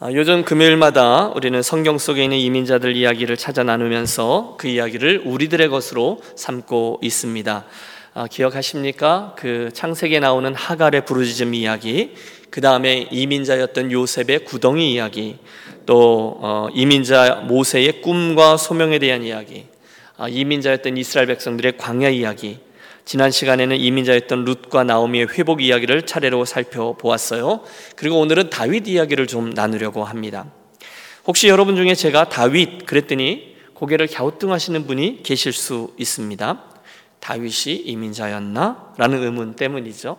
아, 요즘 금요일마다 우리는 성경 속에 있는 이민자들 이야기를 찾아 나누면서 그 이야기를 우리들의 것으로 삼고 있습니다. 아, 기억하십니까? 그 창세기에 나오는 하갈의 부르짖음 이야기, 그 다음에 이민자였던 요셉의 구덩이 이야기, 또 어, 이민자 모세의 꿈과 소명에 대한 이야기, 아, 이민자였던 이스라엘 백성들의 광야 이야기, 지난 시간에는 이민자였던 룻과 나오미의 회복 이야기를 차례로 살펴보았어요. 그리고 오늘은 다윗 이야기를 좀 나누려고 합니다. 혹시 여러분 중에 제가 다윗 그랬더니 고개를 갸우뚱하시는 분이 계실 수 있습니다. 다윗이 이민자였나? 라는 의문 때문이죠.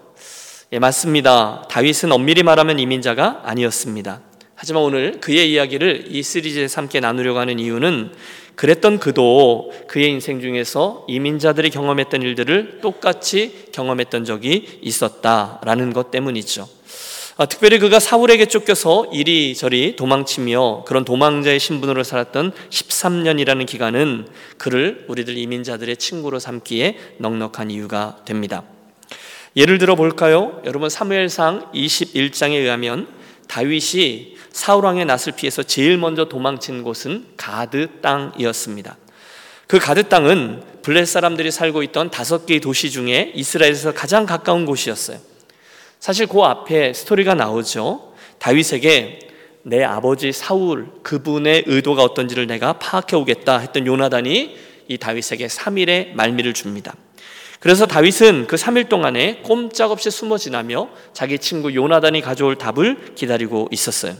예, 맞습니다. 다윗은 엄밀히 말하면 이민자가 아니었습니다. 하지만 오늘 그의 이야기를 이 시리즈에서 함께 나누려고 하는 이유는 그랬던 그도 그의 인생 중에서 이민자들이 경험했던 일들을 똑같이 경험했던 적이 있었다라는 것 때문이죠. 아, 특별히 그가 사울에게 쫓겨서 이리저리 도망치며 그런 도망자의 신분으로 살았던 13년이라는 기간은 그를 우리들 이민자들의 친구로 삼기에 넉넉한 이유가 됩니다. 예를 들어 볼까요? 여러분 사무엘상 21장에 의하면 다윗이 사울 왕의 낯을 피해서 제일 먼저 도망친 곳은 가드 땅이었습니다. 그 가드 땅은 블레 사람들이 살고 있던 다섯 개의 도시 중에 이스라엘에서 가장 가까운 곳이었어요. 사실 그 앞에 스토리가 나오죠. 다윗에게 내 아버지 사울 그분의 의도가 어떤지를 내가 파악해 오겠다 했던 요나단이 이 다윗에게 3일의 말미를 줍니다. 그래서 다윗은 그 3일 동안에 꼼짝없이 숨어 지나며 자기 친구 요나단이 가져올 답을 기다리고 있었어요.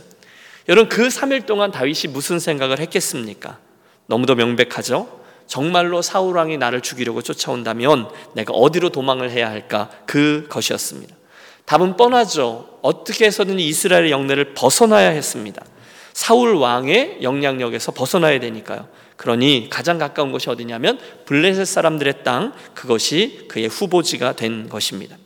여러분 그 3일 동안 다윗이 무슨 생각을 했겠습니까? 너무도 명백하죠. 정말로 사울 왕이 나를 죽이려고 쫓아온다면 내가 어디로 도망을 해야 할까? 그 것이었습니다. 답은 뻔하죠. 어떻게 해서든 이스라엘의 영내를 벗어나야 했습니다. 사울 왕의 영향력에서 벗어나야 되니까요. 그러니 가장 가까운 곳이 어디냐면 블레셋 사람들의 땅 그것이 그의 후보지가 된 것입니다.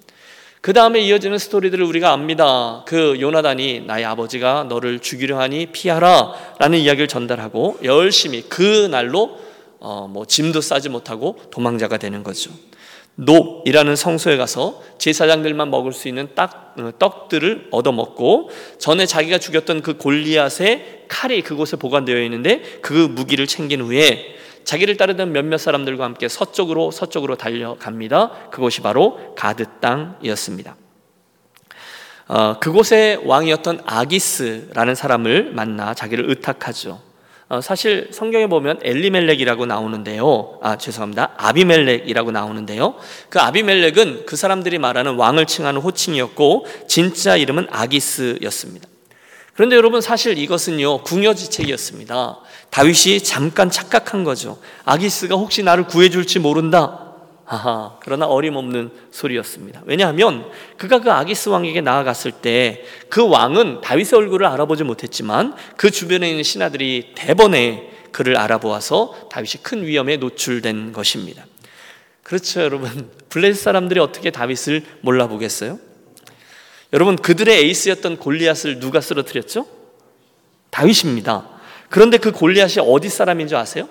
그 다음에 이어지는 스토리들을 우리가 압니다. 그 요나단이 나의 아버지가 너를 죽이려 하니 피하라 라는 이야기를 전달하고 열심히 그 날로 어, 뭐 짐도 싸지 못하고 도망자가 되는 거죠. 노이라는 성소에 가서 제사장들만 먹을 수 있는 딱, 어, 떡들을 얻어먹고 전에 자기가 죽였던 그 골리앗의 칼이 그곳에 보관되어 있는데 그 무기를 챙긴 후에 자기를 따르던 몇몇 사람들과 함께 서쪽으로 서쪽으로 달려갑니다. 그곳이 바로 가드 땅이었습니다. 어, 그곳의 왕이었던 아기스라는 사람을 만나 자기를 의탁하죠. 어, 사실 성경에 보면 엘리멜렉이라고 나오는데요. 아, 죄송합니다. 아비멜렉이라고 나오는데요. 그 아비멜렉은 그 사람들이 말하는 왕을 칭하는 호칭이었고 진짜 이름은 아기스였습니다. 그런데 여러분 사실 이것은요 궁여지책이었습니다. 다윗이 잠깐 착각한 거죠. 아기스가 혹시 나를 구해줄지 모른다. 하하, 그러나 어림없는 소리였습니다. 왜냐하면 그가 그 아기스 왕에게 나아갔을 때 그 왕은 다윗의 얼굴을 알아보지 못했지만 그 주변에 있는 신하들이 대번에 그를 알아보아서 다윗이 큰 위험에 노출된 것입니다. 그렇죠, 여러분. 블레셋 사람들이 어떻게 다윗을 몰라보겠어요? 여러분, 그들의 에이스였던 골리앗을 누가 쓰러뜨렸죠? 다윗입니다. 그런데 그 골리앗이 어디 사람인 줄 아세요?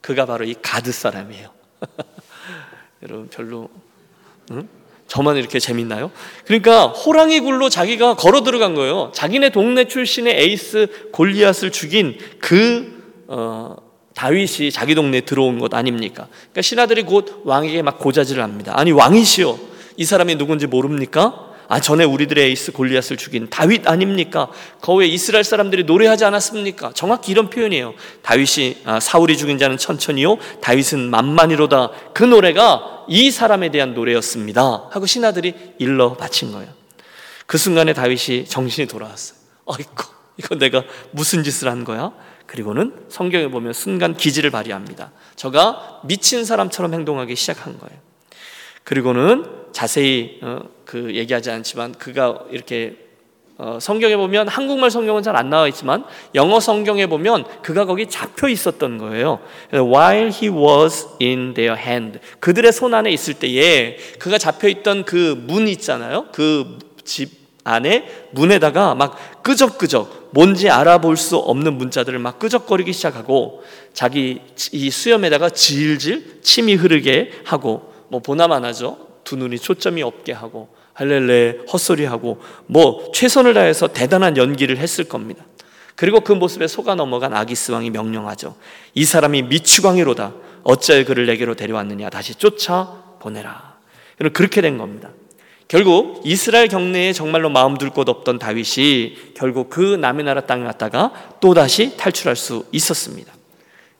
그가 바로 이 가드 사람이에요. 여러분 별로 응? 저만 이렇게 재밌나요? 그러니까 호랑이 굴로 자기가 걸어 들어간 거예요. 자기네 동네 출신의 에이스 골리앗을 죽인 그 어, 다윗이 자기 동네에 들어온 것 아닙니까? 그러니까 신하들이 곧 왕에게 막 고자질을 합니다. 아니 왕이시여, 이 사람이 누군지 모릅니까? 아 전에 우리들의 에이스 골리앗을 죽인 다윗 아닙니까? 거기에 이스라엘 사람들이 노래하지 않았습니까? 정확히 이런 표현이에요. 다윗이 아, 사울이 죽인 자는 천천히요, 다윗은 만만이로다. 그 노래가 이 사람에 대한 노래였습니다. 하고 신하들이 일러 바친 거예요. 그 순간에 다윗이 정신이 돌아왔어요. 어이구, 이거 내가 무슨 짓을 한 거야? 그리고는 성경에 보면 순간 기지를 발휘합니다. 저가 미친 사람처럼 행동하기 시작한 거예요. 그리고는 자세히 어, 그 얘기하지 않지만 그가 이렇게 어, 성경에 보면 한국말 성경은 잘 안 나와 있지만 영어 성경에 보면 그가 거기 잡혀 있었던 거예요. While he was in their hand, 그들의 손 안에 있을 때에 그가 잡혀 있던 그 문 있잖아요. 그 집 안에 문에다가 막 끄적끄적 뭔지 알아볼 수 없는 문자들을 막 끄적거리기 시작하고 자기 이 수염에다가 질질 침이 흐르게 하고 뭐 보나마나죠. 두 눈이 초점이 없게 하고 할렐레 헛소리하고 뭐 최선을 다해서 대단한 연기를 했을 겁니다. 그리고 그 모습에 속아 넘어간 아기스 왕이 명령하죠. 이 사람이 미추광이로다. 어찌하여 그를 내게로 데려왔느냐. 다시 쫓아 보내라. 그렇게 된 겁니다. 결국 이스라엘 경내에 정말로 마음 둘 곳 없던 다윗이 결국 그 남의 나라 땅에 갔다가 또 다시 탈출할 수 있었습니다.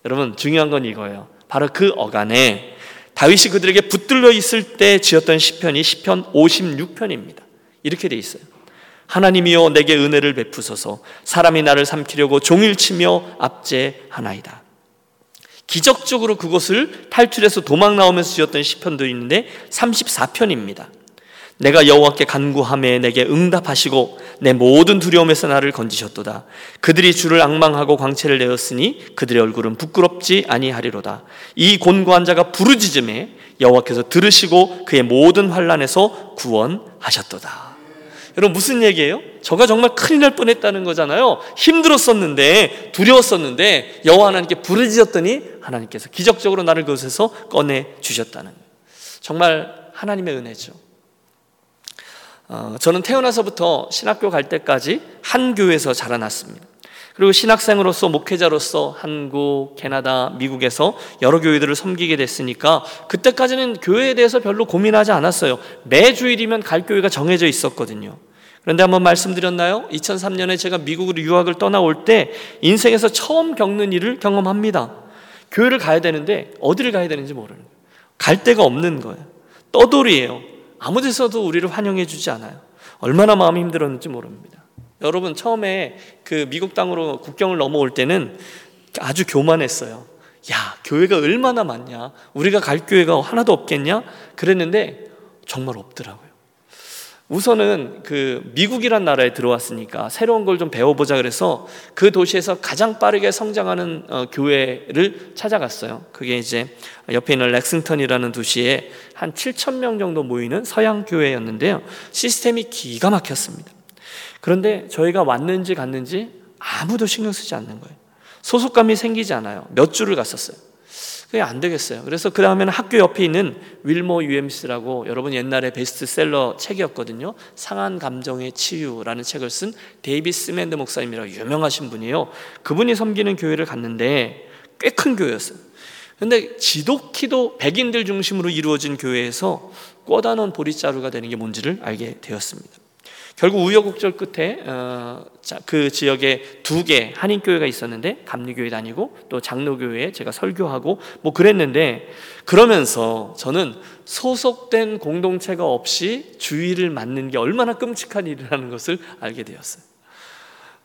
여러분 중요한 건 이거예요. 바로 그 어간에 다윗이 그들에게 붙들려 있을 때 지었던 시편이 시편 56편입니다. 이렇게 돼 있어요. 하나님이여 내게 은혜를 베푸소서 사람이 나를 삼키려고 종일 치며 압제하나이다. 기적적으로 그곳을 탈출해서 도망 나오면서 지었던 시편도 있는데 34편입니다. 내가 여호와께 간구함에 내게 응답하시고 내 모든 두려움에서 나를 건지셨도다. 그들이 주를 악망하고 광채를 내었으니 그들의 얼굴은 부끄럽지 아니하리로다. 이 곤고한 자가 부르짖음에 여호와께서 들으시고 그의 모든 환란에서 구원하셨도다. 여러분 무슨 얘기예요? 저가 정말 큰일 날 뻔했다는 거잖아요. 힘들었었는데 두려웠었는데 여호와 하나님께 부르짖었더니 하나님께서 기적적으로 나를 그곳에서 꺼내 주셨다는 정말 하나님의 은혜죠. 어, 저는 태어나서부터 신학교 갈 때까지 한 교회에서 자라났습니다. 그리고 신학생으로서 목회자로서 한국, 캐나다, 미국에서 여러 교회들을 섬기게 됐으니까 그때까지는 교회에 대해서 별로 고민하지 않았어요. 매 주일이면 갈 교회가 정해져 있었거든요. 그런데 한번 말씀드렸나요? 2003년에 제가 미국으로 유학을 떠나올 때 인생에서 처음 겪는 일을 경험합니다. 교회를 가야 되는데 어디를 가야 되는지 모르는 거예요. 갈 데가 없는 거예요. 떠돌이에요. 아무 데서도 우리를 환영해 주지 않아요. 얼마나 마음이 힘들었는지 모릅니다. 여러분 처음에 그 미국 땅으로 국경을 넘어올 때는 아주 교만했어요. 야, 교회가 얼마나 많냐? 우리가 갈 교회가 하나도 없겠냐? 그랬는데 정말 없더라고요. 우선은 그 미국이란 나라에 들어왔으니까 새로운 걸 좀 배워보자 그래서 그 도시에서 가장 빠르게 성장하는 어, 교회를 찾아갔어요. 그게 이제 옆에 있는 렉싱턴이라는 도시에 한 7천 명 정도 모이는 서양 교회였는데요. 시스템이 기가 막혔습니다. 그런데 저희가 왔는지 갔는지 아무도 신경 쓰지 않는 거예요. 소속감이 생기지 않아요. 몇 주를 갔었어요. 그게 안 되겠어요. 그래서 그 다음에는 학교 옆에 있는 윌모 UMC라고 여러분 옛날에 베스트셀러 책이었거든요. 상한 감정의 치유라는 책을 쓴 데이비드 씨맨즈 목사님이라고 유명하신 분이에요. 그분이 섬기는 교회를 갔는데 꽤 큰 교회였어요. 근데 지독히도 백인들 중심으로 이루어진 교회에서 꿔다놓은 보리자루가 되는 게 뭔지를 알게 되었습니다. 결국 우여곡절 끝에 어, 그 지역에 두 개 한인 교회가 있었는데 감리교회 다니고 또 장로교회에 제가 설교하고 뭐 그랬는데 그러면서 저는 소속된 공동체가 없이 주일을 맞는 게 얼마나 끔찍한 일이라는 것을 알게 되었어요.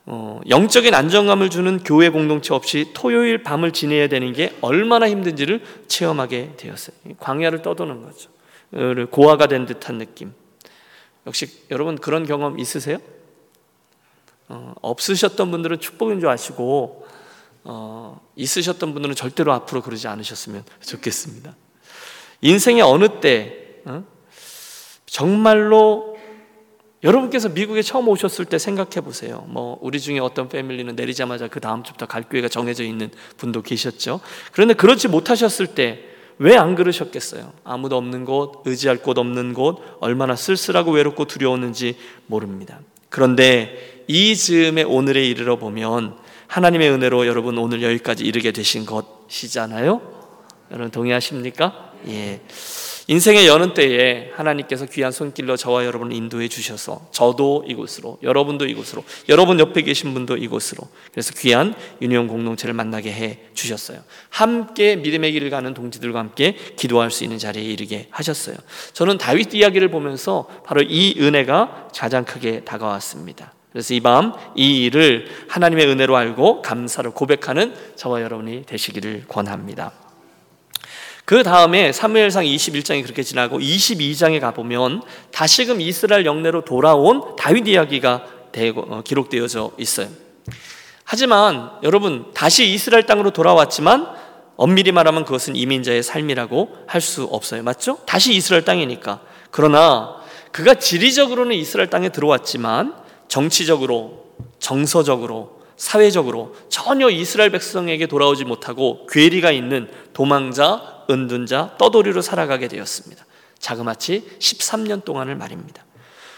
어, 영적인 안정감을 주는 교회 공동체 없이 토요일 밤을 지내야 되는 게 얼마나 힘든지를 체험하게 되었어요. 광야를 떠도는 거죠. 고아가 된 듯한 느낌. 역시 여러분 그런 경험 있으세요? 어, 없으셨던 분들은 축복인 줄 아시고 어, 있으셨던 분들은 절대로 앞으로 그러지 않으셨으면 좋겠습니다. 인생의 어느 때 어? 정말로 여러분께서 미국에 처음 오셨을 때 생각해 보세요. 뭐 우리 중에 어떤 패밀리는 내리자마자 그 다음 주부터 갈 교회가 정해져 있는 분도 계셨죠. 그런데 그렇지 못하셨을 때 왜 안 그러셨겠어요? 아무도 없는 곳, 의지할 곳 없는 곳, 얼마나 쓸쓸하고 외롭고 두려웠는지 모릅니다. 그런데 이 즈음에 오늘에 이르러 보면 하나님의 은혜로 여러분 오늘 여기까지 이르게 되신 것이잖아요? 여러분 동의하십니까? 예. 인생의 여는 때에 하나님께서 귀한 손길로 저와 여러분을 인도해 주셔서 저도 이곳으로 여러분도 이곳으로 여러분 옆에 계신 분도 이곳으로 그래서 귀한 유니온 공동체를 만나게 해 주셨어요. 함께 믿음의 길을 가는 동지들과 함께 기도할 수 있는 자리에 이르게 하셨어요. 저는 다윗 이야기를 보면서 바로 이 은혜가 가장 크게 다가왔습니다. 그래서 이 밤 이 일을 하나님의 은혜로 알고 감사를 고백하는 저와 여러분이 되시기를 권합니다. 그 다음에 사무엘상 21장이 그렇게 지나고 22장에 가보면 다시금 이스라엘 영내로 돌아온 다윗 이야기가 어, 기록되어져 있어요. 하지만 여러분 다시 이스라엘 땅으로 돌아왔지만 엄밀히 말하면 그것은 이민자의 삶이라고 할 수 없어요. 맞죠? 다시 이스라엘 땅이니까. 그러나 그가 지리적으로는 이스라엘 땅에 들어왔지만 정치적으로, 정서적으로, 사회적으로 전혀 이스라엘 백성에게 돌아오지 못하고 괴리가 있는 도망자, 은둔 자, 떠돌이로 살아가게 되었습니다. 자그마치 13년 동안을 말입니다.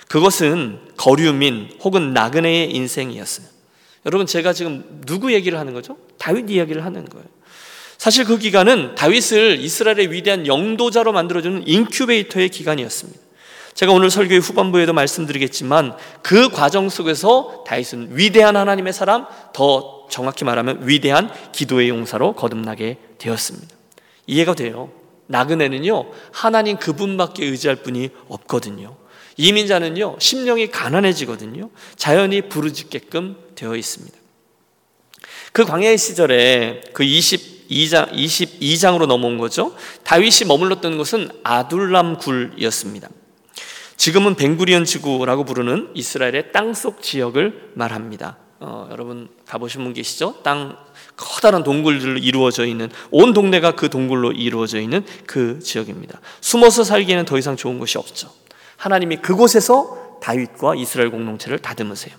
그것은 거류민 혹은 나그네의 인생이었어요. 여러분 제가 지금 누구 얘기를 하는 거죠? 다윗 이야기를 하는 거예요. 사실 그 기간은 다윗을 이스라엘의 위대한 영도자로 만들어주는 인큐베이터의 기간이었습니다. 제가 오늘 설교의 후반부에도 말씀드리겠지만 그 과정 속에서 다윗은 위대한 하나님의 사람, 더 정확히 말하면 위대한 기도의 용사로 거듭나게 되었습니다. 이해가 돼요. 나그네는요, 하나님 그분밖에 의지할 분이 없거든요. 이민자는요, 심령이 가난해지거든요. 자연이 부르짖게끔 되어 있습니다. 그 광야의 시절에 그 22장, 22장으로 넘어온 거죠. 다윗이 머물렀던 곳은 아둘람 굴이었습니다. 지금은 벵구리온 지구라고 부르는 이스라엘의 땅속 지역을 말합니다. 어, 여러분 가보신 분 계시죠? 땅 커다란 동굴들로 이루어져 있는 온 동네가 그 동굴로 이루어져 있는 그 지역입니다. 숨어서 살기에는 더 이상 좋은 곳이 없죠. 하나님이 그곳에서 다윗과 이스라엘 공동체를 다듬으세요.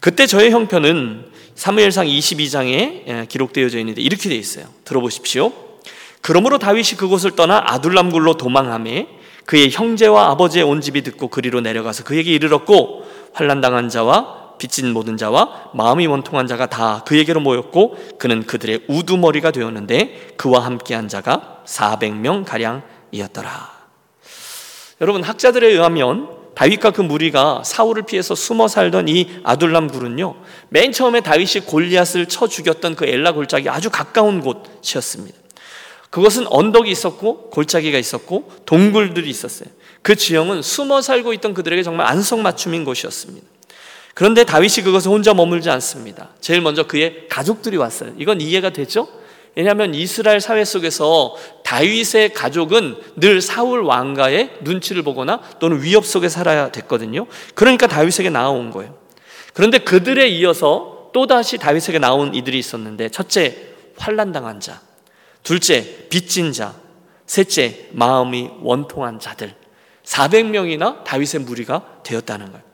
그때 저의 형편은 사무엘상 22장에 예, 기록되어져 있는데 이렇게 되어 있어요. 들어보십시오. 그러므로 다윗이 그곳을 떠나 아둘람굴로 도망함에 그의 형제와 아버지의 온 집이 듣고 그리로 내려가서 그에게 이르렀고 환란 당한 자와 빚진 모든 자와 마음이 원통한 자가 다 그에게로 모였고 그는 그들의 우두머리가 되었는데 그와 함께한 자가 400명 가량이었더라. 여러분 학자들에 의하면 다윗과 그 무리가 사울을 피해서 숨어 살던 이 아둘람 굴은요 맨 처음에 다윗이 골리앗을 쳐 죽였던 그 엘라 골짜기 아주 가까운 곳이었습니다. 그것은 언덕이 있었고 골짜기가 있었고 동굴들이 있었어요. 그 지형은 숨어 살고 있던 그들에게 정말 안성맞춤인 곳이었습니다. 그런데 다윗이 그것을 혼자 머물지 않습니다. 제일 먼저 그의 가족들이 왔어요. 이건 이해가 되죠? 왜냐하면 이스라엘 사회 속에서 다윗의 가족은 늘 사울 왕가의 눈치를 보거나 또는 위협 속에 살아야 됐거든요. 그러니까 다윗에게 나아온 거예요. 그런데 그들에 이어서 또다시 다윗에게 나온 이들이 있었는데 첫째 환란 당한 자, 둘째 빚진 자, 셋째 마음이 원통한 자들 400명이나 다윗의 무리가 되었다는 거예요.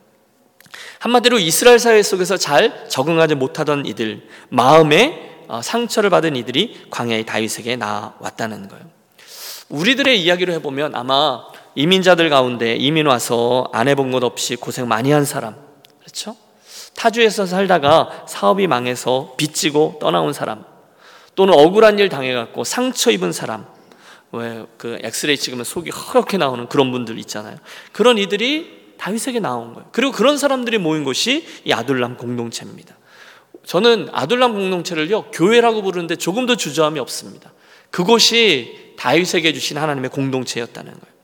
한마디로 이스라엘 사회 속에서 잘 적응하지 못하던 이들 마음에 어, 상처를 받은 이들이 광야의 다윗에게 나왔다는 거예요. 우리들의 이야기로 해보면 아마 이민자들 가운데 이민 와서 안 해본 것 없이 고생 많이 한 사람, 그렇죠? 타주에서 살다가 사업이 망해서 빚지고 떠나온 사람, 또는 억울한 일 당해갖고 상처 입은 사람, 왜 그 엑스레이 찍으면 속이 허옇게 나오는 그런 분들 있잖아요. 그런 이들이 다윗에게 나온 거예요. 그리고 그런 사람들이 모인 곳이 이 아둘람 공동체입니다. 저는 아둘람 공동체를요 교회라고 부르는데 조금도 주저함이 없습니다. 그곳이 다윗에게 주신 하나님의 공동체였다는 거예요.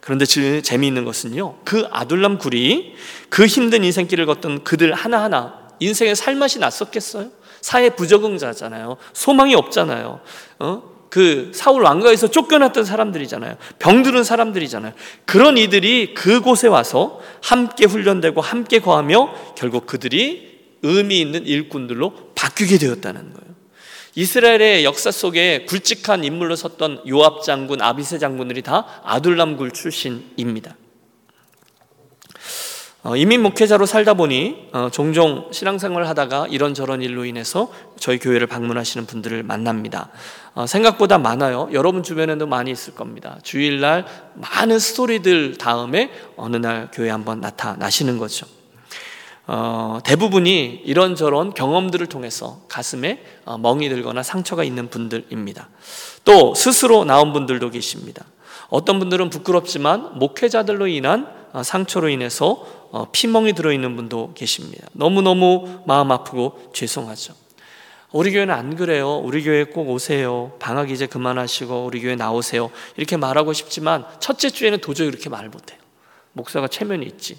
그런데 재미있는 것은요 그 아둘람 굴이 그 힘든 인생길을 걷던 그들 하나하나 인생의 살맛이 났었겠어요? 사회 부적응자잖아요. 소망이 없잖아요. 어? 그 사울 왕가에서 쫓겨났던 사람들이잖아요. 병들은 사람들이잖아요. 그런 이들이 그곳에 와서 함께 훈련되고 함께 거하며 결국 그들이 의미 있는 일꾼들로 바뀌게 되었다는 거예요. 이스라엘의 역사 속에 굵직한 인물로 섰던 요압 장군, 아비세 장군들이 다 아둘람굴 출신입니다. 어, 이민 목회자로 살다 보니 어, 종종 신앙생활을 하다가 이런저런 일로 인해서 저희 교회를 방문하시는 분들을 만납니다. 어, 생각보다 많아요. 여러분 주변에도 많이 있을 겁니다. 주일날 많은 스토리들 다음에 어느 날 교회 한번 나타나시는 거죠. 어, 대부분이 이런저런 경험들을 통해서 가슴에 어, 멍이 들거나 상처가 있는 분들입니다. 또 스스로 나온 분들도 계십니다. 어떤 분들은 부끄럽지만 목회자들로 인한 어, 상처로 인해서 어, 피멍이 들어있는 분도 계십니다. 너무너무 마음 아프고 죄송하죠. 우리 교회는 안 그래요. 우리 교회 꼭 오세요. 방학 이제 그만하시고 우리 교회 나오세요. 이렇게 말하고 싶지만 첫째 주에는 도저히 그렇게 말 못해요. 목사가 체면이 있지.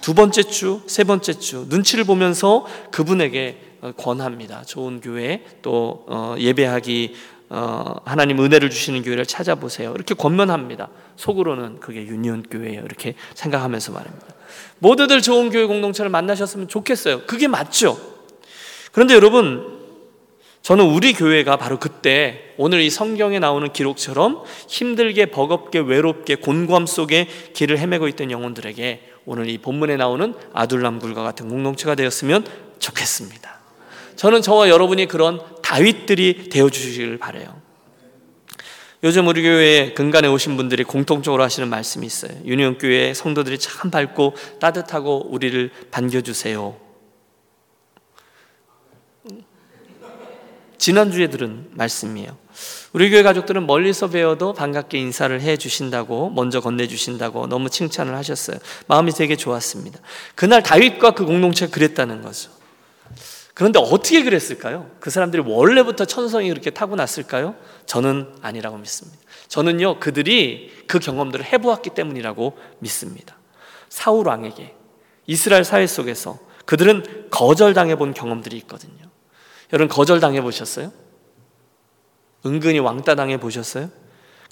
두 번째 주, 세 번째 주 눈치를 보면서 그분에게 어, 권합니다. 좋은 교회 또 어, 예배하기 어, 하나님 은혜를 주시는 교회를 찾아보세요. 이렇게 권면합니다. 속으로는 그게 유니온 교회예요. 이렇게 생각하면서 말입니다. 모두들 좋은 교회 공동체를 만나셨으면 좋겠어요. 그게 맞죠. 그런데 여러분 저는 우리 교회가 바로 그때 오늘 이 성경에 나오는 기록처럼 힘들게 버겁게 외롭게 곤고함 속에 길을 헤매고 있던 영혼들에게 오늘 이 본문에 나오는 아둘람굴과 같은 공동체가 되었으면 좋겠습니다. 저는 저와 여러분이 그런 다윗들이 되어 주시기를 바래요. 요즘 우리 교회에 근간에 오신 분들이 공통적으로 하시는 말씀이 있어요. 유니온 교회 성도들이 참 밝고 따뜻하고 우리를 반겨 주세요. 지난주에 들은 말씀이에요. 우리 교회 가족들은 멀리서 배워도 반갑게 인사를 해 주신다고 먼저 건네 주신다고 너무 칭찬을 하셨어요. 마음이 되게 좋았습니다. 그날 다윗과 그 공동체가 그랬다는 거죠. 그런데 어떻게 그랬을까요? 그 사람들이 원래부터 천성이 그렇게 타고났을까요? 저는 아니라고 믿습니다. 저는요, 그들이 그 경험들을 해보았기 때문이라고 믿습니다. 사울 왕에게 이스라엘 사회 속에서 그들은 거절당해 본 경험들이 있거든요. 여러분, 거절당해 보셨어요? 은근히 왕따 당해 보셨어요?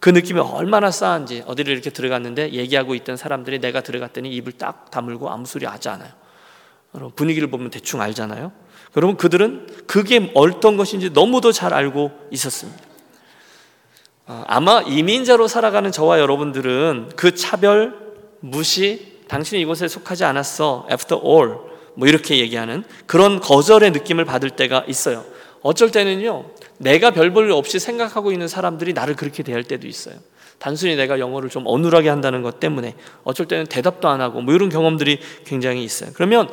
그 느낌이 얼마나 싸한지 어디를 이렇게 들어갔는데 얘기하고 있던 사람들이 내가 들어갔더니 입을 딱 다물고 아무 소리 하지 않아요. 분위기를 보면 대충 알잖아요. 여러분 그들은 그게 어떤 것인지 너무도 잘 알고 있었습니다. 어, 아마 이민자로 살아가는 저와 여러분들은 그 차별, 무시, 당신이 이곳에 속하지 않았어. After all, 뭐 이렇게 얘기하는 그런 거절의 느낌을 받을 때가 있어요. 어쩔 때는요, 내가 별볼 없이 생각하고 있는 사람들이 나를 그렇게 대할 때도 있어요. 단순히 내가 영어를 좀 어눌하게 한다는 것 때문에 어쩔 때는 대답도 안 하고 뭐 이런 경험들이 굉장히 있어요. 그러면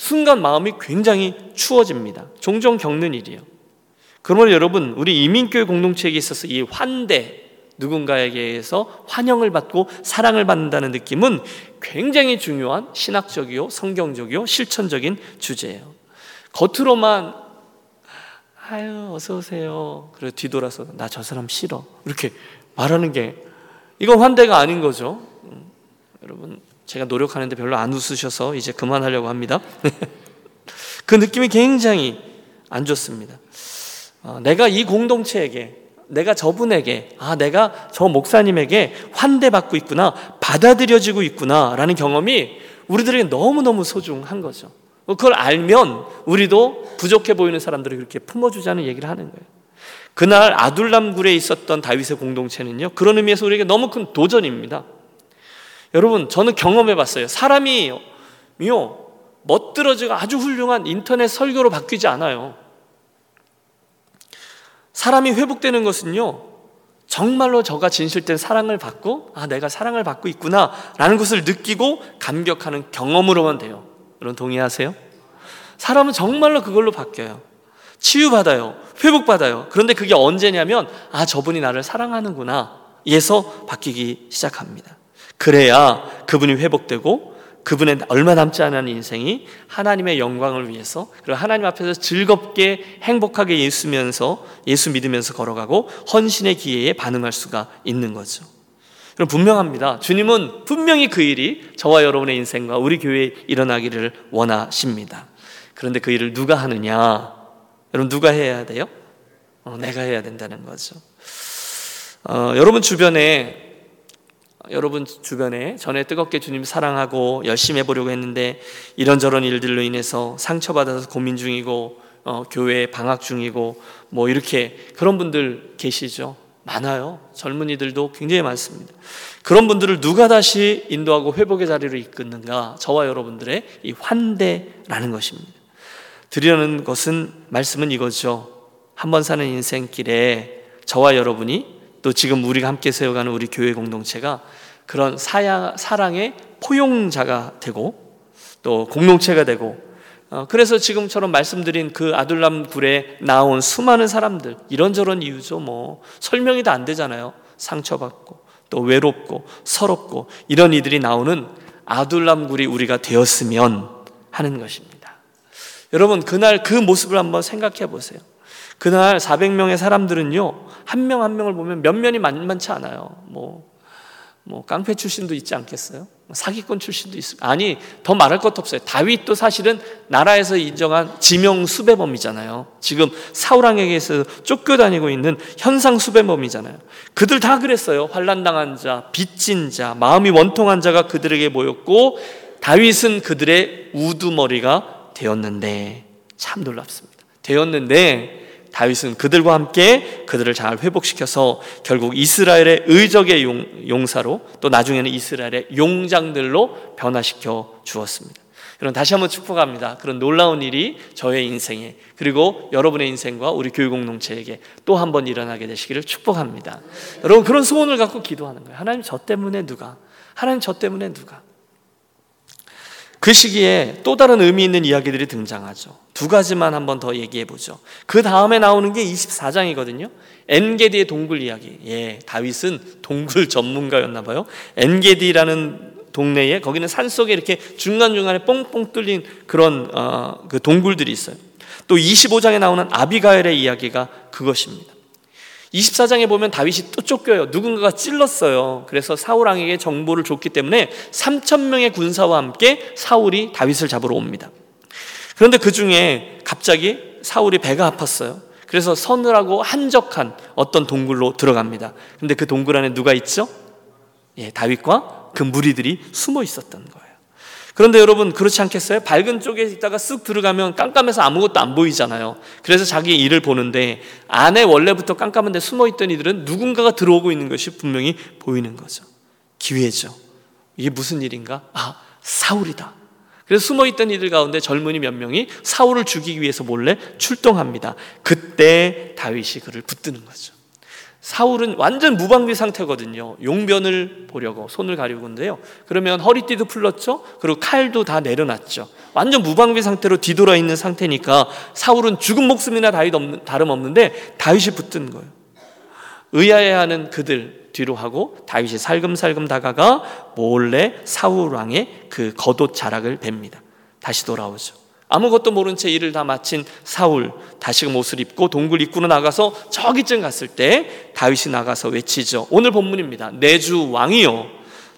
순간 마음이 굉장히 추워집니다. 종종 겪는 일이에요. 그러면 여러분, 우리 이민교회 공동체에 있어서 이 환대, 누군가에게 의해서 환영을 받고 사랑을 받는다는 느낌은 굉장히 중요한 신학적이요, 성경적이요, 실천적인 주제예요. 겉으로만 아유 어서 오세요. 그리고 뒤돌아서 나 저 사람 싫어. 이렇게 말하는 게 이건 환대가 아닌 거죠. 음, 여러분 제가 노력하는데 별로 안 웃으셔서 이제 그만하려고 합니다. 그 느낌이 굉장히 안 좋습니다. 어, 내가 이 공동체에게 내가 저분에게 아 내가 저 목사님에게 환대받고 있구나 받아들여지고 있구나 라는 경험이 우리들에게 너무너무 소중한 거죠. 그걸 알면 우리도 부족해 보이는 사람들을 그렇게 품어주자는 얘기를 하는 거예요. 그날 아둘람굴에 있었던 다윗의 공동체는요, 그런 의미에서 우리에게 너무 큰 도전입니다. 여러분, 저는 경험해 봤어요. 사람이 요, 멋들어지고 아주 훌륭한 인터넷 설교로 바뀌지 않아요. 사람이 회복되는 것은요, 정말로 저가 진실된 사랑을 받고, 아, 내가 사랑을 받고 있구나, 라는 것을 느끼고 감격하는 경험으로만 돼요. 여러분 동의하세요? 사람은 정말로 그걸로 바뀌어요. 치유받아요. 회복받아요. 그런데 그게 언제냐면, 아, 저분이 나를 사랑하는구나. 에서 바뀌기 시작합니다. 그래야 그분이 회복되고 그분의 얼마 남지 않은 인생이 하나님의 영광을 위해서 그리고 하나님 앞에서 즐겁게 행복하게 예수면서 예수 믿으면서 걸어가고 헌신의 기회에 반응할 수가 있는 거죠. 그럼 분명합니다. 주님은 분명히 그 일이 저와 여러분의 인생과 우리 교회에 일어나기를 원하십니다. 그런데 그 일을 누가 하느냐? 여러분 누가 해야 돼요? 어, 내가 해야 된다는 거죠. 어, 여러분 주변에 여러분 주변에 전에 뜨겁게 주님 사랑하고 열심히 해보려고 했는데 이런저런 일들로 인해서 상처받아서 고민 중이고 어, 교회 방학 중이고 뭐 이렇게 그런 분들 계시죠? 많아요. 젊은이들도 굉장히 많습니다. 그런 분들을 누가 다시 인도하고 회복의 자리로 이끄는가? 저와 여러분들의 이 환대라는 것입니다. 드리려는 것은 말씀은 이거죠. 한 번 사는 인생길에 저와 여러분이 또 지금 우리가 함께 세워가는 우리 교회 공동체가 그런 사야, 사랑의 포용자가 되고 또 공동체가 되고 어, 그래서 지금처럼 말씀드린 그 아둘람 굴에 나온 수많은 사람들 이런저런 이유죠. 뭐 설명이 다 안 되잖아요. 상처받고 또 외롭고 서럽고 이런 이들이 나오는 아둘람 굴이 우리가 되었으면 하는 것입니다. 여러분 그날 그 모습을 한번 생각해 보세요 그날 400명의 사람들은요 한 명한 한 명을 보면 면면이 만만치 않아요 뭐 뭐 깡패 출신도 있지 않겠어요? 뭐 사기꾼 출신도 있을 아니 더 말할 것도 없어요. 다윗도 사실은 나라에서 인정한 지명 수배범이잖아요. 지금 사울왕에게서 쫓겨다니고 있는 현상 수배범이잖아요. 그들 다 그랬어요. 환란 당한 자, 빚진 자, 마음이 원통한 자가 그들에게 모였고 다윗은 그들의 우두머리가 되었는데 참 놀랍습니다. 되었는데 다윗은 그들과 함께 그들을 잘 회복시켜서 결국 이스라엘의 의적의 용, 사로또 나중에는 이스라엘의 용장들로 변화시켜 주었습니다. 그럼 다시 한번 축복합니다. 그런 놀라운 일이 저의 인생에 그리고 여러분의 인생과 우리 교육 공동체에게 또 한 번 일어나게 되시기를 축복합니다. 여러분 그런 소원을 갖고 기도하는 거예요. 하나님 저 때문에 누가? 하나님 저 때문에 누가? 그 시기에 또 다른 의미 있는 이야기들이 등장하죠. 두 가지만 한번 더 얘기해 보죠. 그 다음에 나오는 게 24장이거든요. 엔게디의 동굴 이야기. 예, 다윗은 동굴 전문가였나 봐요. 엔게디라는 동네에 거기는 산 속에 이렇게 중간 중간에 뽕뽕 뚫린 그런 어, 그 동굴들이 있어요. 또 25장에 나오는 아비가엘의 이야기가 그것입니다. 24장에 보면 다윗이 또 쫓겨요. 누군가가 찔렀어요. 그래서 사울 왕에게 정보를 줬기 때문에 3천 명의 군사와 함께 사울이 다윗을 잡으러 옵니다. 그런데 그 중에 갑자기 사울이 배가 아팠어요. 그래서 서늘하고 한적한 어떤 동굴로 들어갑니다. 근데 그 동굴 안에 누가 있죠? 예, 다윗과 그 무리들이 숨어 있었던 거예요. 그런데 여러분 그렇지 않겠어요? 밝은 쪽에 있다가 쓱 들어가면 깜깜해서 아무것도 안 보이잖아요. 그래서 자기 일을 보는데 안에 원래부터 깜깜한데 숨어 있던 이들은 누군가가 들어오고 있는 것이 분명히 보이는 거죠. 기회죠. 이게 무슨 일인가? 아, 사울이다. 그래서 숨어 있던 이들 가운데 젊은이 몇 명이 사울을 죽이기 위해서 몰래 출동합니다. 그때 다윗이 그를 붙드는 거죠. 사울은 완전 무방비 상태거든요. 용변을 보려고 손을 가리고인데요. 그러면 허리띠도 풀렀죠. 그리고 칼도 다 내려놨죠. 완전 무방비 상태로 뒤돌아 있는 상태니까 사울은 죽은 목숨이나 다름 없는데 다윗이 붙든 거예요. 의아해하는 그들 뒤로 하고 다윗이 살금살금 다가가 몰래 사울 왕의 그 겉옷 자락을 뱁니다. 다시 돌아오죠. 아무것도 모른 채 일을 다 마친 사울 다시금 옷을 입고 동굴 입구로 나가서 저기쯤 갔을 때 다윗이 나가서 외치죠. 오늘 본문입니다. 내주 왕이요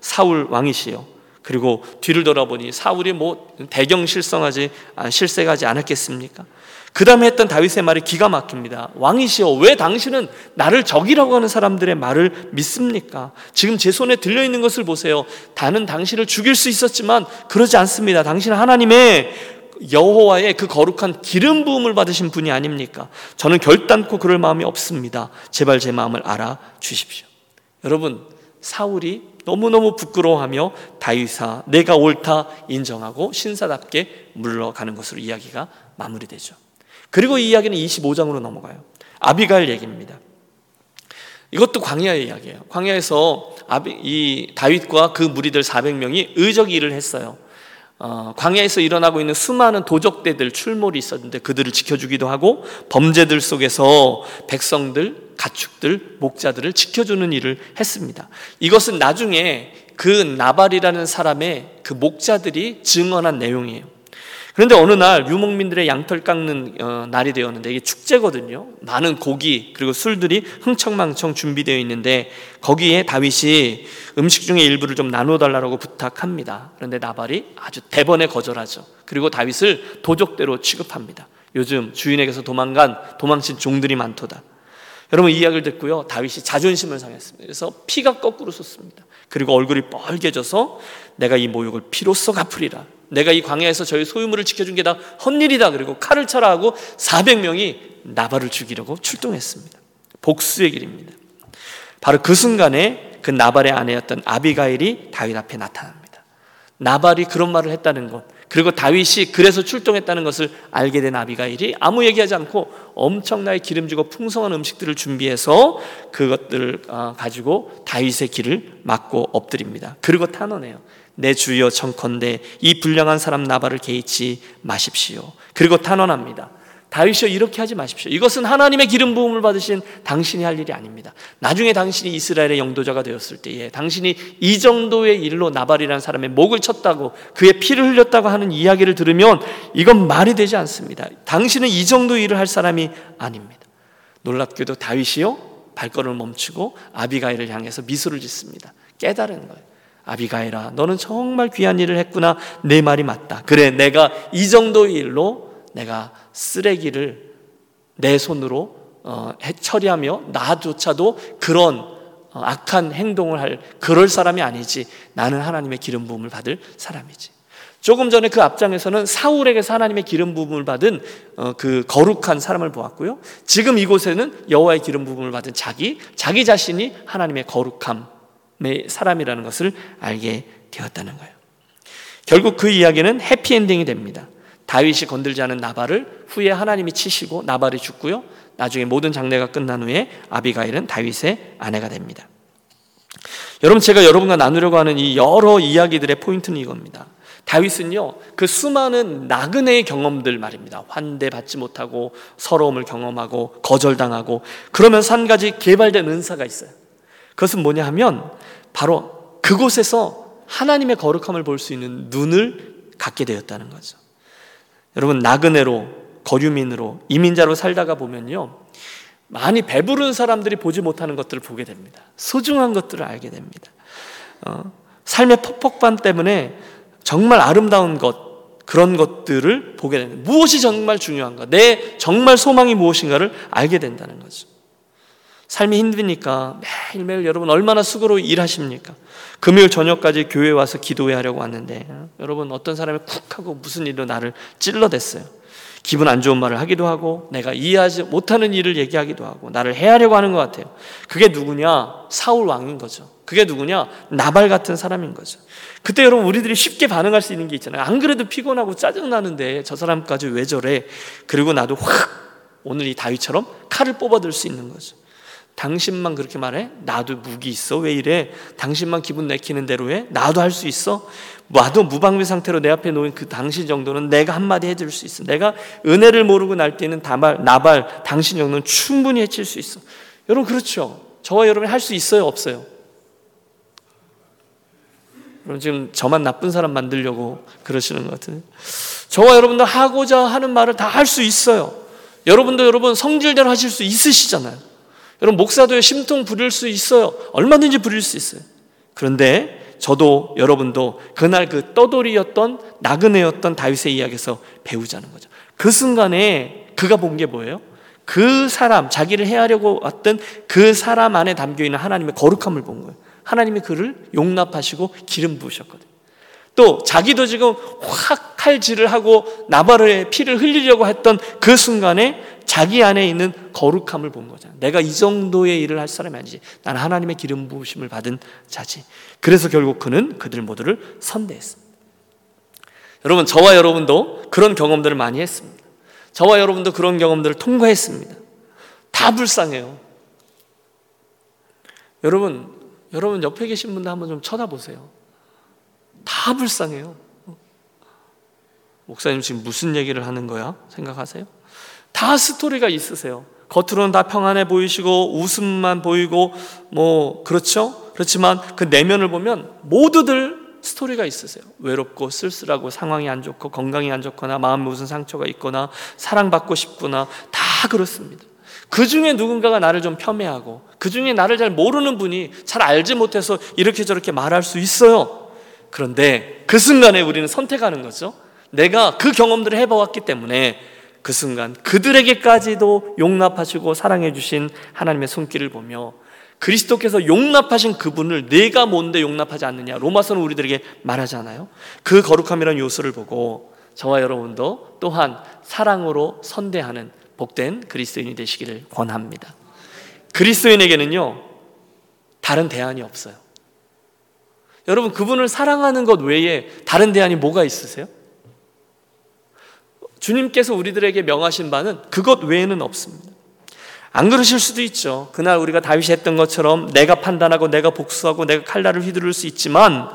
사울 왕이시요. 그리고 뒤를 돌아보니 사울이 뭐 대경 실성하지 아, 실세가지 않았겠습니까? 그 다음에 했던 다윗의 말이 기가 막힙니다. 왕이시여, 왜 당신은 나를 적이라고 하는 사람들의 말을 믿습니까? 지금 제 손에 들려있는 것을 보세요. 다는 당신을 죽일 수 있었지만 그러지 않습니다. 당신은 하나님의 여호와의 그 거룩한 기름 부음을 받으신 분이 아닙니까? 저는 결단코 그럴 마음이 없습니다. 제발 제 마음을 알아 주십시오. 여러분, 사울이 너무너무 부끄러워하며 다윗아 내가 옳다 인정하고 신사답게 물러가는 것으로 이야기가 마무리되죠. 그리고 이 이야기는 25장으로 넘어가요. 아비갈 얘기입니다. 이것도 광야의 이야기예요. 광야에서 이 다윗과 그 무리들 400명이 의적 일을 했어요. 어, 광야에서 일어나고 있는 수많은 도적대들 출몰이 있었는데 그들을 지켜주기도 하고 범죄들 속에서 백성들, 가축들, 목자들을 지켜주는 일을 했습니다. 이것은 나중에 그 나발이라는 사람의 그 목자들이 증언한 내용이에요. 그런데 어느 날 유목민들의 양털 깎는 어, 날이 되었는데 이게 축제거든요. 많은 고기 그리고 술들이 흥청망청 준비되어 있는데 거기에 다윗이 음식 중에 일부를 좀 나눠 달라고 부탁합니다. 그런데 나발이 아주 대번에 거절하죠. 그리고 다윗을 도적대로 취급합니다. 요즘 주인에게서 도망간 도망친 종들이 많도다. 여러분 이 이야기를 듣고요. 다윗이 자존심을 상했습니다. 그래서 피가 거꾸로 솟습니다. 그리고 얼굴이 뻘개져서 내가 이 모욕을 피로써 갚으리라. 내가 이 광야에서 저희 소유물을 지켜준 게 다 헛일이다. 그리고 칼을 쳐라 하고 400명이 나발을 죽이려고 출동했습니다. 복수의 길입니다. 바로 그 순간에 그 나발의 아내였던 아비가일이 다윗 앞에 나타납니다. 나발이 그런 말을 했다는 것, 그리고 다윗이 그래서 출동했다는 것을 알게 된 아비가일이 아무 얘기하지 않고 엄청나게 기름지고 풍성한 음식들을 준비해서 그것들을 어, 가지고 다윗의 길을 막고 엎드립니다. 그리고 탄원해요. 내 주여 청컨대 이 불량한 사람 나발을 개의치 마십시오. 그리고 탄원합니다. 다윗이여 이렇게 하지 마십시오. 이것은 하나님의 기름 부음을 받으신 당신이 할 일이 아닙니다. 나중에 당신이 이스라엘의 영도자가 되었을 때에 당신이 이 정도의 일로 나발이라는 사람의 목을 쳤다고 그의 피를 흘렸다고 하는 이야기를 들으면 이건 말이 되지 않습니다. 당신은 이 정도 일을 할 사람이 아닙니다. 놀랍게도 다윗이요 발걸음을 멈추고 아비가일을 향해서 미소를 짓습니다. 깨달은 거예요. 아비가일아, 너는 정말 귀한 일을 했구나. 내 말이 맞다. 그래, 내가 이 정도 일로 내가 쓰레기를 내 손으로 어, 처리하며 나조차도 그런 어, 악한 행동을 할 그럴 사람이 아니지. 나는 하나님의 기름 부음을 받을 사람이지. 조금 전에 그 앞장에서는 사울에게서 하나님의 기름 부음을 받은 어, 그 거룩한 사람을 보았고요. 지금 이곳에는 여호와의 기름 부음을 받은 자기, 자기 자신이 하나님의 거룩함, 사람이라는 것을 알게 되었다는 거예요. 결국 그 이야기는 해피엔딩이 됩니다. 다윗이 건들지 않은 나발을 후에 하나님이 치시고 나발이 죽고요. 나중에 모든 장례가 끝난 후에 아비가일은 다윗의 아내가 됩니다. 여러분 제가 여러분과 나누려고 하는 이 여러 이야기들의 포인트는 이겁니다. 다윗은요 그 수많은 나그네의 경험들 말입니다. 환대받지 못하고 서러움을 경험하고 거절당하고 그러면서 한 가지 개발된 은사가 있어요. 그것은 뭐냐 하면 바로 그곳에서 하나님의 거룩함을 볼 수 있는 눈을 갖게 되었다는 거죠. 여러분 나그네로 거류민으로 이민자로 살다가 보면요 많이 배부른 사람들이 보지 못하는 것들을 보게 됩니다. 소중한 것들을 알게 됩니다. 어, 삶의 퍽퍽함 때문에 정말 아름다운 것, 그런 것들을 보게 됩니다. 무엇이 정말 중요한가? 내 정말 소망이 무엇인가를 알게 된다는 거죠. 삶이 힘드니까 매일매일 여러분 얼마나 수고로 일하십니까? 금요일 저녁까지 교회 와서 기도회 하려고 왔는데 어, 여러분 어떤 사람이 쿡 하고 무슨 일로 나를 찔러댔어요. 기분 안 좋은 말을 하기도 하고 내가 이해하지 못하는 일을 얘기하기도 하고 나를 해하려고 하는 것 같아요. 그게 누구냐? 사울 왕인 거죠. 그게 누구냐? 나발 같은 사람인 거죠. 그때 여러분 우리들이 쉽게 반응할 수 있는 게 있잖아요. 안 그래도 피곤하고 짜증 나는데 저 사람까지 왜 저래? 그리고 나도 확 오늘 이 다윗처럼 칼을 뽑아들 수 있는 거죠. 당신만 그렇게 말해? 나도 무기 있어. 왜 이래? 당신만 기분 내키는 대로 해? 나도 할 수 있어? 나도 무방비 상태로 내 앞에 놓인 그 당신 정도는 내가 한마디 해줄 수 있어. 내가 은혜를 모르고 날뛰는 다발, 나발, 당신 정도는 충분히 해칠 수 있어. 여러분, 그렇죠? 저와 여러분이 할 수 있어요? 없어요? 여러분, 지금 저만 나쁜 사람 만들려고 그러시는 것 같은데. 저와 여러분도 하고자 하는 말을 다 할 수 있어요. 여러분도 여러분 성질대로 하실 수 있으시잖아요. 여러분, 목사도에 심통 부릴 수 있어요. 얼마든지 부릴 수 있어요. 그런데 저도 여러분도 그날 그 떠돌이였던 나그네였던 다윗의 이야기에서 배우자는 거죠. 그 순간에 그가 본 게 뭐예요? 그 사람, 자기를 해하려고 왔던 그 사람 안에 담겨 있는 하나님의 거룩함을 본 거예요. 하나님이 그를 용납하시고 기름 부으셨거든요. 또 자기도 지금 확 칼질을 하고 나발의 피를 흘리려고 했던 그 순간에 자기 안에 있는 거룩함을 본 거잖아. 내가 이 정도의 일을 할 사람이 아니지. 나는 하나님의 기름 부으심을 받은 자지. 그래서 결국 그는 그들 모두를 선대했습니다. 여러분, 저와 여러분도 그런 경험들을 많이 했습니다. 저와 여러분도 그런 경험들을 통과했습니다. 다 불쌍해요. 여러분, 여러분 옆에 계신 분들 한번 좀 쳐다보세요. 다 불쌍해요. 목사님 지금 무슨 얘기를 하는 거야? 생각하세요? 다 스토리가 있으세요. 겉으로는 다 평안해 보이시고 웃음만 보이고 뭐 그렇죠? 그렇지만 그 내면을 보면 모두들 스토리가 있으세요. 외롭고 쓸쓸하고 상황이 안 좋고 건강이 안 좋거나 마음에 무슨 상처가 있거나 사랑받고 싶구나 다 그렇습니다. 그 중에 누군가가 나를 좀 폄훼하고 그 중에 나를 잘 모르는 분이 잘 알지 못해서 이렇게 저렇게 말할 수 있어요. 그런데 그 순간에 우리는 선택하는 거죠. 내가 그 경험들을 해봐왔기 때문에 그 순간 그들에게까지도 용납하시고 사랑해 주신 하나님의 손길을 보며 그리스도께서 용납하신 그분을 내가 뭔데 용납하지 않느냐 로마서는 우리들에게 말하잖아요. 그 거룩함이라는 요소를 보고 저와 여러분도 또한 사랑으로 선대하는 복된 그리스도인이 되시기를 권합니다. 그리스도인에게는요 다른 대안이 없어요. 여러분 그분을 사랑하는 것 외에 다른 대안이 뭐가 있으세요? 주님께서 우리들에게 명하신 바는 그것 외에는 없습니다. 안 그러실 수도 있죠. 그날 우리가 다윗이 했던 것처럼 내가 판단하고 내가 복수하고 내가 칼날을 휘두를 수 있지만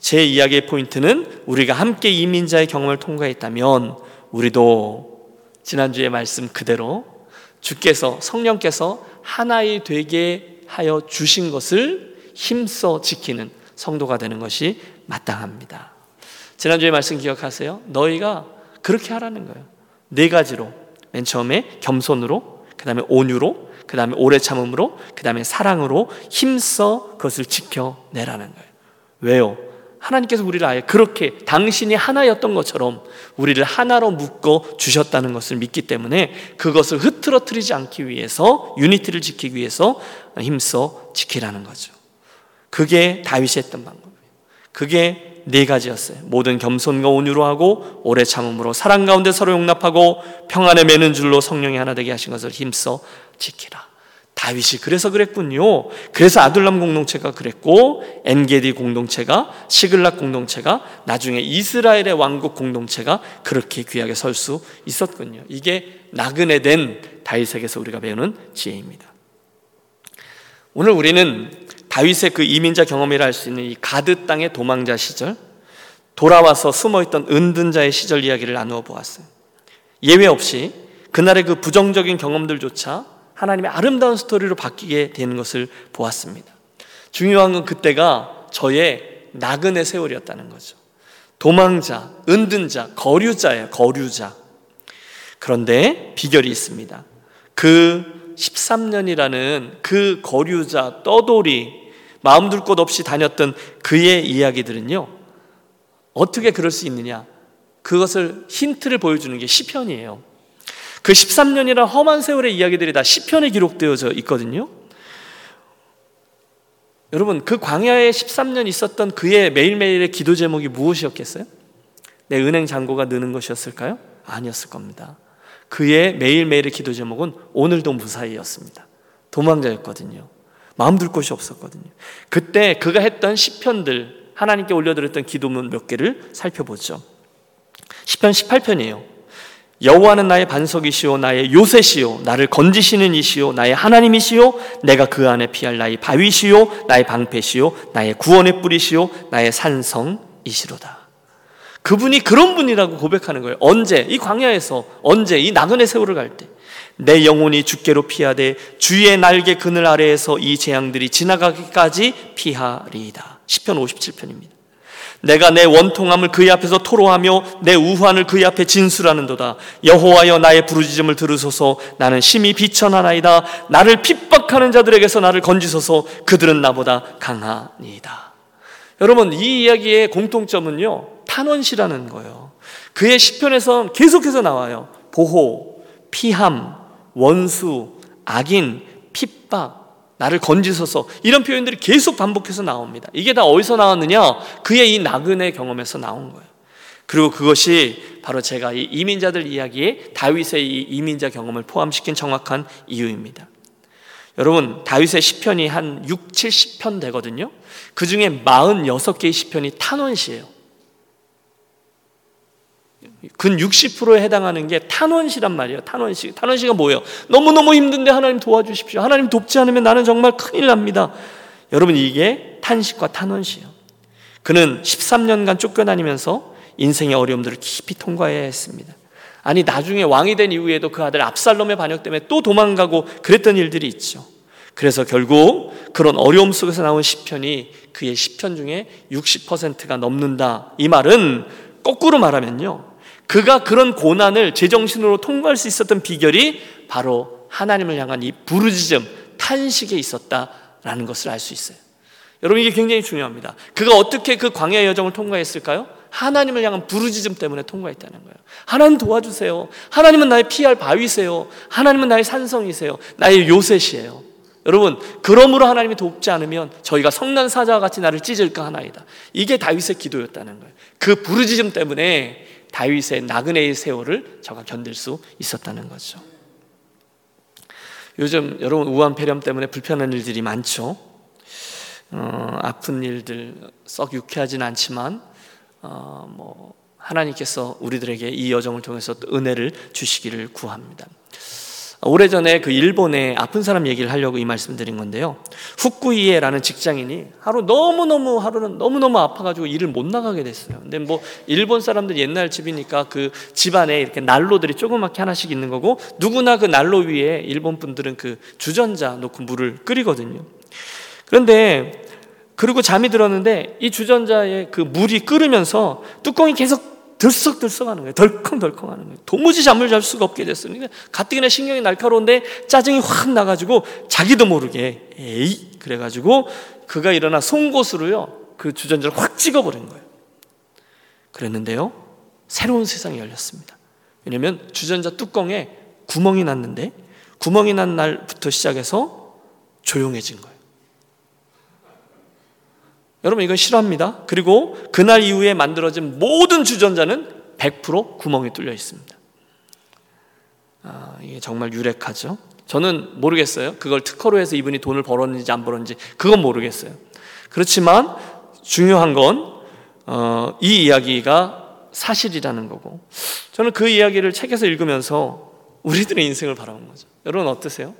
제 이야기의 포인트는 우리가 함께 이민자의 경험을 통과했다면 우리도 지난주의 말씀 그대로 주께서 성령께서 하나이 되게 하여 주신 것을 힘써 지키는 성도가 되는 것이 마땅합니다. 지난주의 말씀 기억하세요? 너희가 그렇게 하라는 거예요. 네 가지로. 맨 처음에 겸손으로, 그 다음에 온유로, 그 다음에 오래 참음으로, 그 다음에 사랑으로 힘써 그것을 지켜내라는 거예요. 왜요? 하나님께서 우리를 아예 그렇게 당신이 하나였던 것처럼 우리를 하나로 묶어 주셨다는 것을 믿기 때문에 그것을 흐트러뜨리지 않기 위해서 유니티를 지키기 위해서 힘써 지키라는 거죠. 그게 다윗이 했던 방법이에요. 그게 네 가지였어요. 모든 겸손과 온유로 하고 오래 참음으로 사랑 가운데 서로 용납하고 평안에 매는 줄로 성령이 하나 되게 하신 것을 힘써 지키라. 다윗이 그래서 그랬군요. 그래서 아둘람 공동체가 그랬고 엔게디 공동체가 시글락 공동체가 나중에 이스라엘의 왕국 공동체가 그렇게 귀하게 설 수 있었군요. 이게 나그네 된 다윗에게서 우리가 배우는 지혜입니다. 오늘 우리는 다윗의 그 이민자 경험이라 할 수 있는 이 가드 땅의 도망자 시절, 돌아와서 숨어있던 은둔자의 시절 이야기를 나누어 보았어요. 예외 없이 그날의 그 부정적인 경험들조차 하나님의 아름다운 스토리로 바뀌게 되는 것을 보았습니다. 중요한 건 그때가 저의 나그네 세월이었다는 거죠. 도망자, 은둔자, 거류자예요. 거류자. 그런데 비결이 있습니다. 그 13년이라는 그 거류자, 떠돌이, 마음 둘 곳 없이 다녔던 그의 이야기들은요, 어떻게 그럴 수 있느냐? 그것을 힌트를 보여주는 게 시편이에요. 그 13년이란 험한 세월의 이야기들이 다 시편에 기록되어져 있거든요. 여러분, 그 광야에 13년 있었던 그의 매일매일의 기도 제목이 무엇이었겠어요? 내 은행 잔고가 느는 것이었을까요? 아니었을 겁니다. 그의 매일매일의 기도 제목은 오늘도 무사히였습니다. 도망자였거든요. 마음 둘 곳이 없었거든요. 그때 그가 했던 시편들 하나님께 올려드렸던 기도문 몇 개를 살펴보죠. 시편 18편이에요. 여호와는 나의 반석이시오 나의 요새시오 나를 건지시는 이시오 나의 하나님이시오 내가 그 안에 피할 나의 바위시오 나의 방패시오 나의 구원의 뿌리시오 나의 산성이시로다. 그분이 그런 분이라고 고백하는 거예요. 언제 이 광야에서 언제 이 나그네 세월을 갈 때. 내 영혼이 주께로 피하되 주의 날개 그늘 아래에서 이 재앙들이 지나가기까지 피하리이다. 10편 57편입니다. 내가 내 원통함을 그의 앞에서 토로하며 내 우환을 그의 앞에 진술하는도다. 여호와여 나의 부르짖음을 들으소서. 나는 심히 비천하나이다. 나를 핍박하는 자들에게서 나를 건지소서. 그들은 나보다 강하니이다. 여러분 이 이야기의 공통점은요 탄원시라는 거예요. 그의 시편에서 계속해서 나와요. 보호, 피함, 원수, 악인, 핍박, 나를 건지소서 이런 표현들이 계속 반복해서 나옵니다. 이게 다 어디서 나왔느냐? 그의 이 나그네 경험에서 나온 거예요. 그리고 그것이 바로 제가 이 이민자들 이야기에 다윗의 이 이민자 경험을 포함시킨 정확한 이유입니다. 여러분, 다윗의 시편이 한 6, 70편 되거든요. 그 중에 46개의 시편이 탄원시예요. 근 60%에 해당하는 게 탄원시란 말이에요. 탄원시. 탄원시가 뭐예요? 너무너무 힘든데 하나님 도와주십시오. 하나님 돕지 않으면 나는 정말 큰일 납니다. 여러분 이게 탄식과 탄원시예요. 그는 13년간 쫓겨다니면서 인생의 어려움들을 깊이 통과해야 했습니다. 아니 나중에 왕이 된 이후에도 그 아들 압살롬의 반역 때문에 또 도망가고 그랬던 일들이 있죠. 그래서 결국 그런 어려움 속에서 나온 시편이 그의 시편 중에 60%가 넘는다. 이 말은 거꾸로 말하면요. 그가 그런 고난을 제정신으로 통과할 수 있었던 비결이 바로 하나님을 향한 이 부르짖음, 탄식에 있었다라는 것을 알 수 있어요. 여러분 이게 굉장히 중요합니다. 그가 어떻게 그 광야 여정을 통과했을까요? 하나님을 향한 부르짖음 때문에 통과했다는 거예요. 하나님 도와주세요. 하나님은 나의 피할 바위세요. 하나님은 나의 산성이세요. 나의 요새시에요. 여러분, 그러므로 하나님이 돕지 않으면 저희가 성난 사자와 같이 나를 찢을까 하나이다. 이게 다윗의 기도였다는 거예요. 그 부르짖음 때문에 다윗의 나그네의 세월을 저가 견딜 수 있었다는 거죠. 요즘 여러분 우한 폐렴 때문에 불편한 일들이 많죠. 어, 아픈 일들 썩 유쾌하진 않지만 어, 뭐 하나님께서 우리들에게 이 여정을 통해서 은혜를 주시기를 구합니다. 오래전에 그 일본의 아픈 사람 얘기를 하려고 이 말씀 드린 건데요. 후쿠이에라는 직장인이 하루 너무너무 하루는 너무너무 아파가지고 일을 못 나가게 됐어요. 근데 뭐 일본 사람들 옛날 집이니까 그 집안에 이렇게 난로들이 조그맣게 하나씩 있는 거고 누구나 그 난로 위에 일본 분들은 그 주전자 놓고 물을 끓이거든요. 그런데 그리고 잠이 들었는데 이 주전자에 그 물이 끓으면서 뚜껑이 계속 들썩들썩 하는 거예요. 덜컹덜컹 하는 거예요. 도무지 잠을 잘 수가 없게. 그러니까 가뜩이나 신경이 날카로운데 짜증이 확 나가지고 자기도 모르게 에이 그래가지고 그가 일어나 송곳으로요 그 주전자를 확 찍어버린 거예요. 그랬는데요 새로운 세상이 열렸습니다. 왜냐하면 주전자 뚜껑에 구멍이 났는데 구멍이 난 날부터 시작해서 조용해진 거예요. 여러분 이건 싫어합니다. 그리고 그날 이후에 만들어진 모든 주전자는 100% 구멍이 뚫려 있습니다. 아, 이게 정말 유력하죠. 저는 모르겠어요. 그걸 특허로 해서 이분이 돈을 벌었는지 안 벌었는지 그건 모르겠어요. 그렇지만 중요한 건이 어, 이야기가 사실이라는 거고 저는 그 이야기를 책에서 읽으면서 우리들의 인생을 바라본 거죠. 여러분 어떠세요?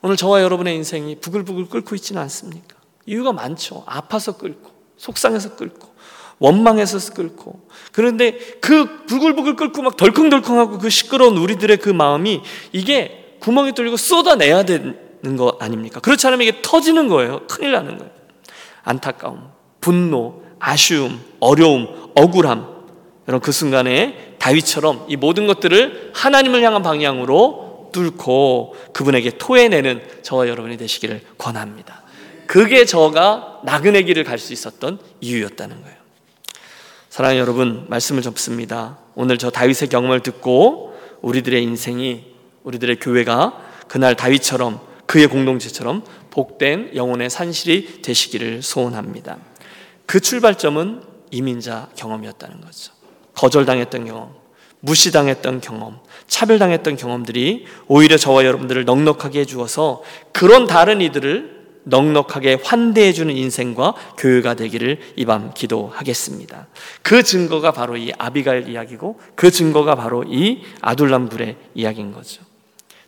오늘 저와 여러분의 인생이 부글부글 끓고 있지는 않습니까? 이유가 많죠. 아파서 끓고 속상해서 끓고 원망해서 끓고 그런데 그 부글부글 끓고 막 덜컹덜컹하고 그 시끄러운 우리들의 그 마음이 이게 구멍이 뚫리고 쏟아내야 되는 거 아닙니까? 그렇지 않으면 이게 터지는 거예요. 큰일 나는 거예요. 안타까움, 분노, 아쉬움, 어려움, 억울함. 여러분 그 순간에 다윗처럼 이 모든 것들을 하나님을 향한 방향으로 뚫고 그분에게 토해내는 저와 여러분이 되시기를 권합니다. 그게 저가 나그네 길을 갈 수 있었던 이유였다는 거예요. 사랑하는 여러분, 말씀을 접습니다. 오늘 저 다윗의 경험을 듣고 우리들의 인생이 우리들의 교회가 그날 다윗처럼 그의 공동체처럼 복된 영혼의 산실이 되시기를 소원합니다. 그 출발점은 이민자 경험이었다는 거죠. 거절당했던 경험, 무시당했던 경험, 차별당했던 경험들이 오히려 저와 여러분들을 넉넉하게 해주어서 그런 다른 이들을 넉넉하게 환대해 주는 인생과 교회가 되기를 이 밤 기도하겠습니다. 그 증거가 바로 이 아비가일 이야기고 그 증거가 바로 이 아둘람굴의 이야기인 거죠.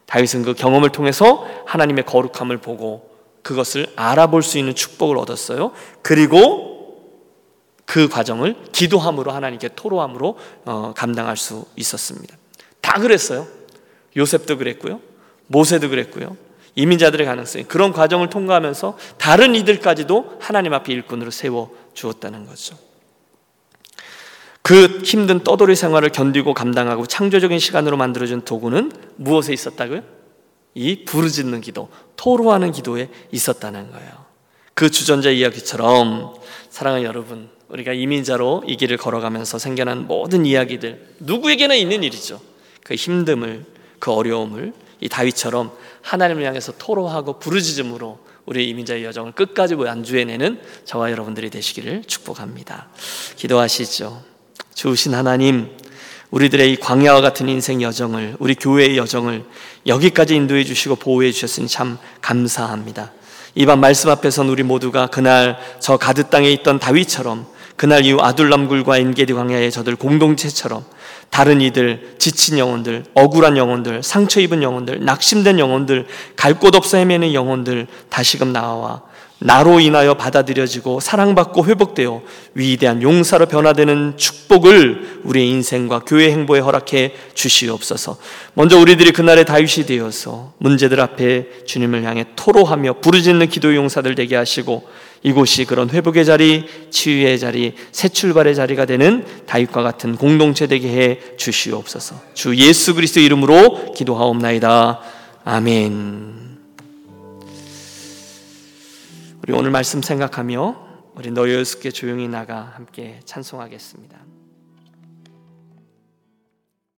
다윗은 그 경험을 통해서 하나님의 거룩함을 보고 그것을 알아볼 수 있는 축복을 얻었어요. 그리고 그 과정을 기도함으로 하나님께 토로함으로 어, 감당할 수 있었습니다. 다 그랬어요. 요셉도 그랬고요. 모세도 그랬고요. 이민자들의 가능성이 그런 과정을 통과하면서 다른 이들까지도 하나님 앞에 일꾼으로 세워 주었다는 거죠. 그 힘든 떠돌이 생활을 견디고 감당하고 창조적인 시간으로 만들어준 도구는 무엇에 있었다고요? 이 부르짖는 기도, 토로하는 기도에 있었다는 거예요. 그 주전자 이야기처럼 사랑하는 여러분, 우리가 이민자로 이 길을 걸어가면서 생겨난 모든 이야기들 누구에게나 있는 일이죠. 그 힘듦을, 그 어려움을 이 다윗처럼 하나님을 향해서 토로하고 부르짖음으로 우리 이민자의 여정을 끝까지 완주해내는 저와 여러분들이 되시기를 축복합니다. 기도하시죠. 주신 하나님, 우리들의 이 광야와 같은 인생 여정을, 우리 교회의 여정을 여기까지 인도해 주시고 보호해 주셨으니 참 감사합니다. 이번 말씀 앞에선 우리 모두가 그날 저 가드 땅에 있던 다윗처럼 그날 이후 아둘람굴과 엔게디 광야의 저들 공동체처럼 다른 이들, 지친 영혼들, 억울한 영혼들, 상처 입은 영혼들, 낙심된 영혼들, 갈 곳 없어 헤매는 영혼들 다시금 나와 나로 인하여 받아들여지고 사랑받고 회복되어 위대한 용사로 변화되는 축복을 우리의 인생과 교회 행보에 허락해 주시옵소서. 먼저 우리들이 그날의 다윗이 되어서 문제들 앞에 주님을 향해 토로하며 부르짖는 기도 용사들 되게 하시고 이곳이 그런 회복의 자리, 치유의 자리, 새 출발의 자리가 되는 다윗과 같은 공동체 되게 해 주시옵소서. 주 예수 그리스도 이름으로 기도하옵나이다. 아멘. 우리 오늘 말씀 생각하며 우리 너여스게 조용히 나가 함께 찬송하겠습니다.